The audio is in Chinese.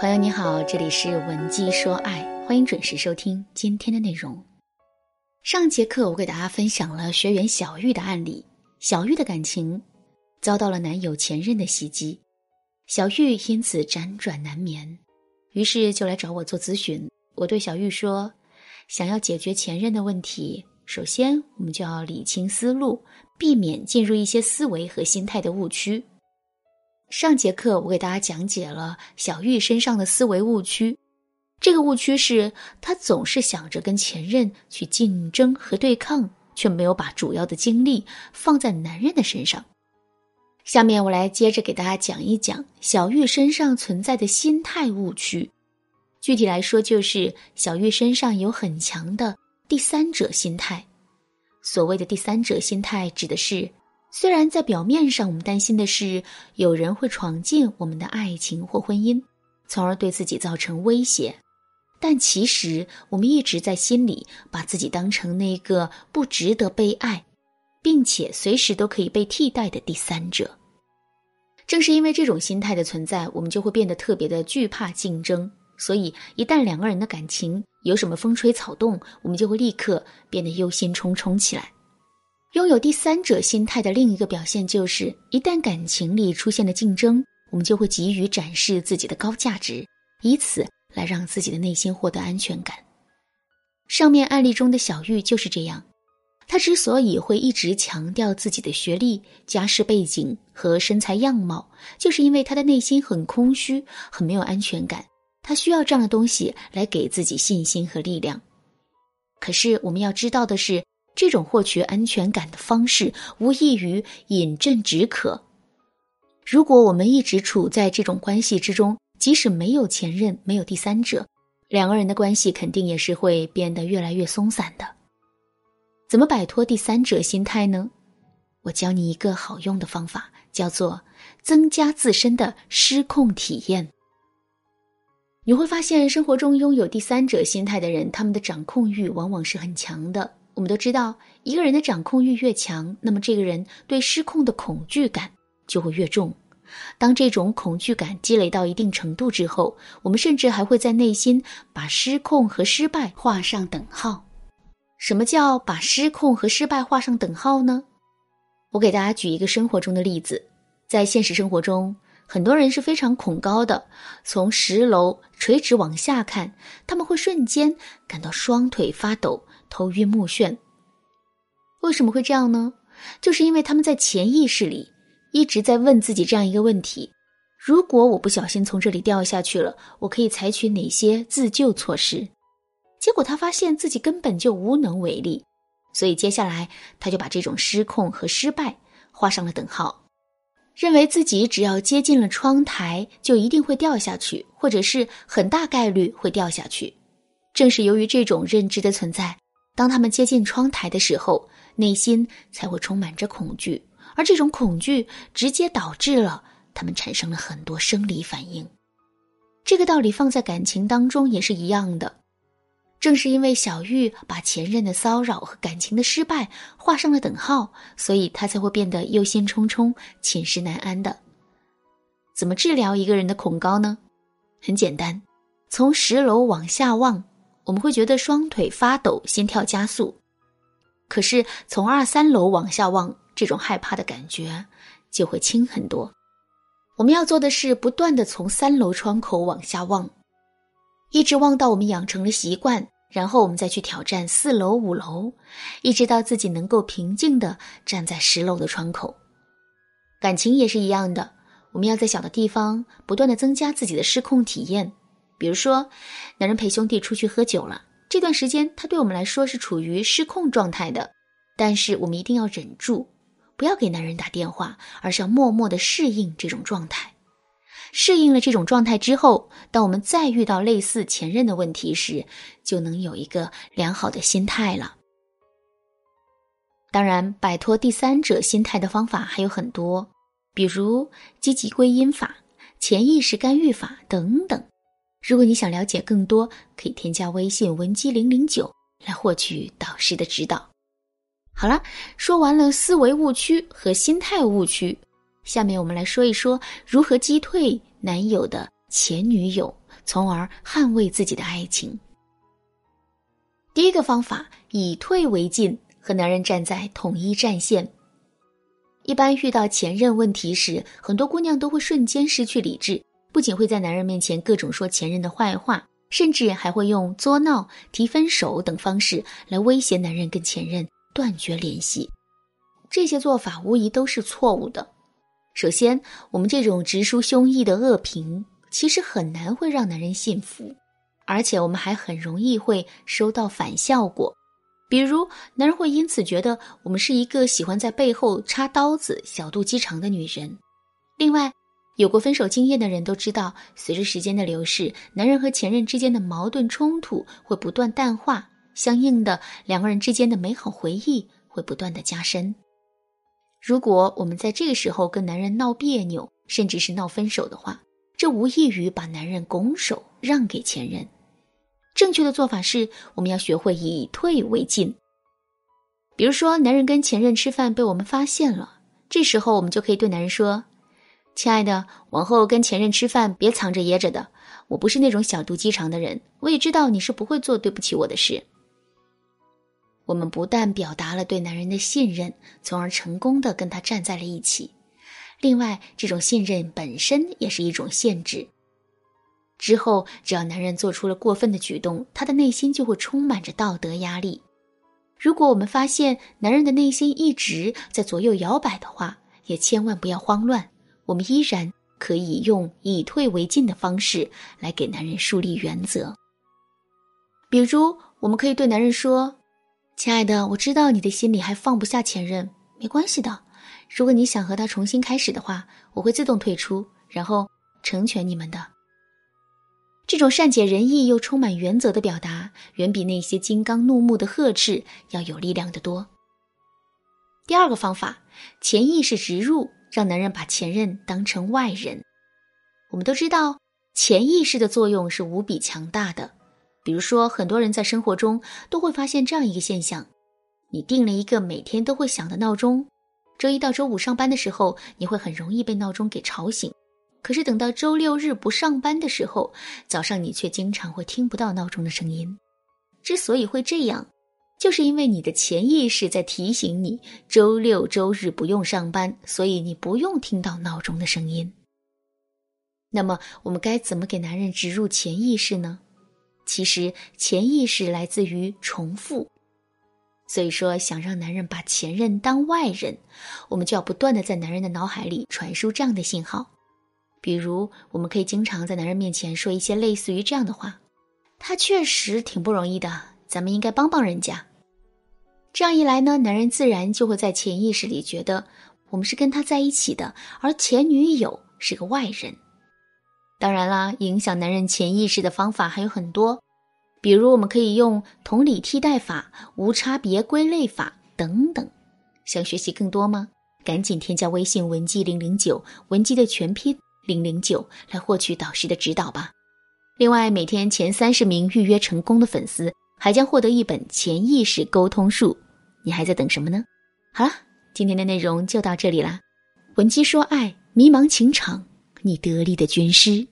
朋友你好，这里是文姬说爱，欢迎准时收听今天的内容。上节课我给大家分享了学员小玉的案例，小玉的感情遭到了男友前任的袭击，小玉因此辗转难眠，于是就来找我做咨询。我对小玉说，想要解决前任的问题，首先我们就要理清思路，避免进入一些思维和心态的误区。上节课我给大家讲解了小玉身上的思维误区，这个误区是她总是想着跟前任去竞争和对抗，却没有把主要的精力放在男人的身上。下面我来接着给大家讲一讲小玉身上存在的心态误区，具体来说就是小玉身上有很强的第三者心态。所谓的第三者心态，指的是。虽然在表面上，我们担心的是有人会闯进我们的爱情或婚姻，从而对自己造成威胁，但其实我们一直在心里把自己当成那个不值得被爱，并且随时都可以被替代的第三者。正是因为这种心态的存在，我们就会变得特别的惧怕竞争。所以，一旦两个人的感情有什么风吹草动，我们就会立刻变得忧心忡忡起来。拥有第三者心态的另一个表现就是，一旦感情里出现了竞争，我们就会急于展示自己的高价值，以此来让自己的内心获得安全感。上面案例中的小玉就是这样，她之所以会一直强调自己的学历、家世背景和身材样貌，就是因为她的内心很空虚，很没有安全感，她需要这样的东西来给自己信心和力量。可是我们要知道的是。这种获取安全感的方式，无异于饮鸩止渴。如果我们一直处在这种关系之中，即使没有前任，没有第三者，两个人的关系肯定也是会变得越来越松散的。怎么摆脱第三者心态呢？我教你一个好用的方法，叫做增加自身的失控体验。你会发现，生活中拥有第三者心态的人，他们的掌控欲往往是很强的。我们都知道，一个人的掌控欲越强，那么这个人对失控的恐惧感就会越重。当这种恐惧感积累到一定程度之后，我们甚至还会在内心把失控和失败画上等号。什么叫把失控和失败画上等号呢？我给大家举一个生活中的例子，在现实生活中，很多人是非常恐高的，从十楼垂直往下看，他们会瞬间感到双腿发抖。头晕目眩，为什么会这样呢？就是因为他们在潜意识里一直在问自己这样一个问题：如果我不小心从这里掉下去了，我可以采取哪些自救措施？结果他发现自己根本就无能为力，所以接下来他就把这种失控和失败画上了等号，认为自己只要接近了窗台就一定会掉下去，或者是很大概率会掉下去。正是由于这种认知的存在。当他们接近窗台的时候，内心才会充满着恐惧，而这种恐惧直接导致了他们产生了很多生理反应。这个道理放在感情当中也是一样的。正是因为小玉把前任的骚扰和感情的失败画上了等号，所以她才会变得忧心忡忡、寝食难安的。怎么治疗一个人的恐高呢？很简单，从十楼往下望。我们会觉得双腿发抖、心跳加速，可是从二三楼往下望，这种害怕的感觉就会轻很多。我们要做的是不断的从三楼窗口往下望，一直望到我们养成了习惯，然后我们再去挑战四楼、五楼，一直到自己能够平静的站在十楼的窗口。感情也是一样的，我们要在小的地方不断的增加自己的失控体验。比如说，男人陪兄弟出去喝酒了，这段时间他对我们来说是处于失控状态的，但是我们一定要忍住，不要给男人打电话，而是要默默的适应这种状态。适应了这种状态之后，当我们再遇到类似前任的问题时，就能有一个良好的心态了。当然，摆脱第三者心态的方法还有很多，比如积极归因法、潜意识干预法等等。如果你想了解更多，可以添加微信文姬零零九来获取导师的指导。好了，说完了思维误区和心态误区，下面我们来说一说如何击退男友的前女友，从而捍卫自己的爱情。第一个方法，以退为进，和男人站在统一战线。一般遇到前任问题时，很多姑娘都会瞬间失去理智，不仅会在男人面前各种说前任的坏话，甚至还会用作闹、提分手等方式来威胁男人跟前任断绝联系。这些做法无疑都是错误的。首先，我们这种直抒胸臆的恶评，其实很难会让男人信服，而且我们还很容易会收到反效果。比如，男人会因此觉得我们是一个喜欢在背后插刀子、小肚鸡肠的女人。另外，有过分手经验的人都知道，随着时间的流逝，男人和前任之间的矛盾冲突会不断淡化，相应的，两个人之间的美好回忆会不断的加深。如果我们在这个时候跟男人闹别扭，甚至是闹分手的话，这无异于把男人拱手让给前任。正确的做法是，我们要学会以退为进。比如说，男人跟前任吃饭被我们发现了，这时候我们就可以对男人说：“亲爱的，往后跟前任吃饭别藏着掖着的，我不是那种小肚鸡肠的人，我也知道你是不会做对不起我的事。”我们不但表达了对男人的信任，从而成功的跟他站在了一起，另外，这种信任本身也是一种限制。之后，只要男人做出了过分的举动，他的内心就会充满着道德压力。如果我们发现男人的内心一直在左右摇摆的话，也千万不要慌乱。我们依然可以用以退为进的方式来给男人树立原则。比如，我们可以对男人说：“亲爱的，我知道你的心里还放不下前任，没关系的。如果你想和他重新开始的话，我会自动退出，然后成全你们的。”这种善解人意又充满原则的表达，远比那些金刚怒目的呵斥要有力量的多。第二个方法，潜意识植入，让男人把前任当成外人。我们都知道，潜意识的作用是无比强大的。比如说，很多人在生活中都会发现这样一个现象：你定了一个每天都会响的闹钟，周一到周五上班的时候，你会很容易被闹钟给吵醒。可是等到周六日不上班的时候，早上你却经常会听不到闹钟的声音。之所以会这样，就是因为你的潜意识在提醒你周六周日不用上班，所以你不用听到闹钟的声音。那么，我们该怎么给男人植入潜意识呢？其实，潜意识来自于重复。所以说，想让男人把前任当外人，我们就要不断的在男人的脑海里传输这样的信号。比如，我们可以经常在男人面前说一些类似于这样的话：“他确实挺不容易的，咱们应该帮帮人家。”这样一来呢，男人自然就会在潜意识里觉得我们是跟他在一起的，而前女友是个外人。当然啦，影响男人潜意识的方法还有很多，比如我们可以用同理替代法、无差别归类法等等。想学习更多吗？赶紧添加微信文姬零零九，文姬的全拼。零零九来获取导师的指导吧。另外，每天前三十名预约成功的粉丝还将获得一本《潜意识沟通术》。你还在等什么呢？好了，今天的内容就到这里啦。闻鸡说爱，迷茫情场，你得力的军师。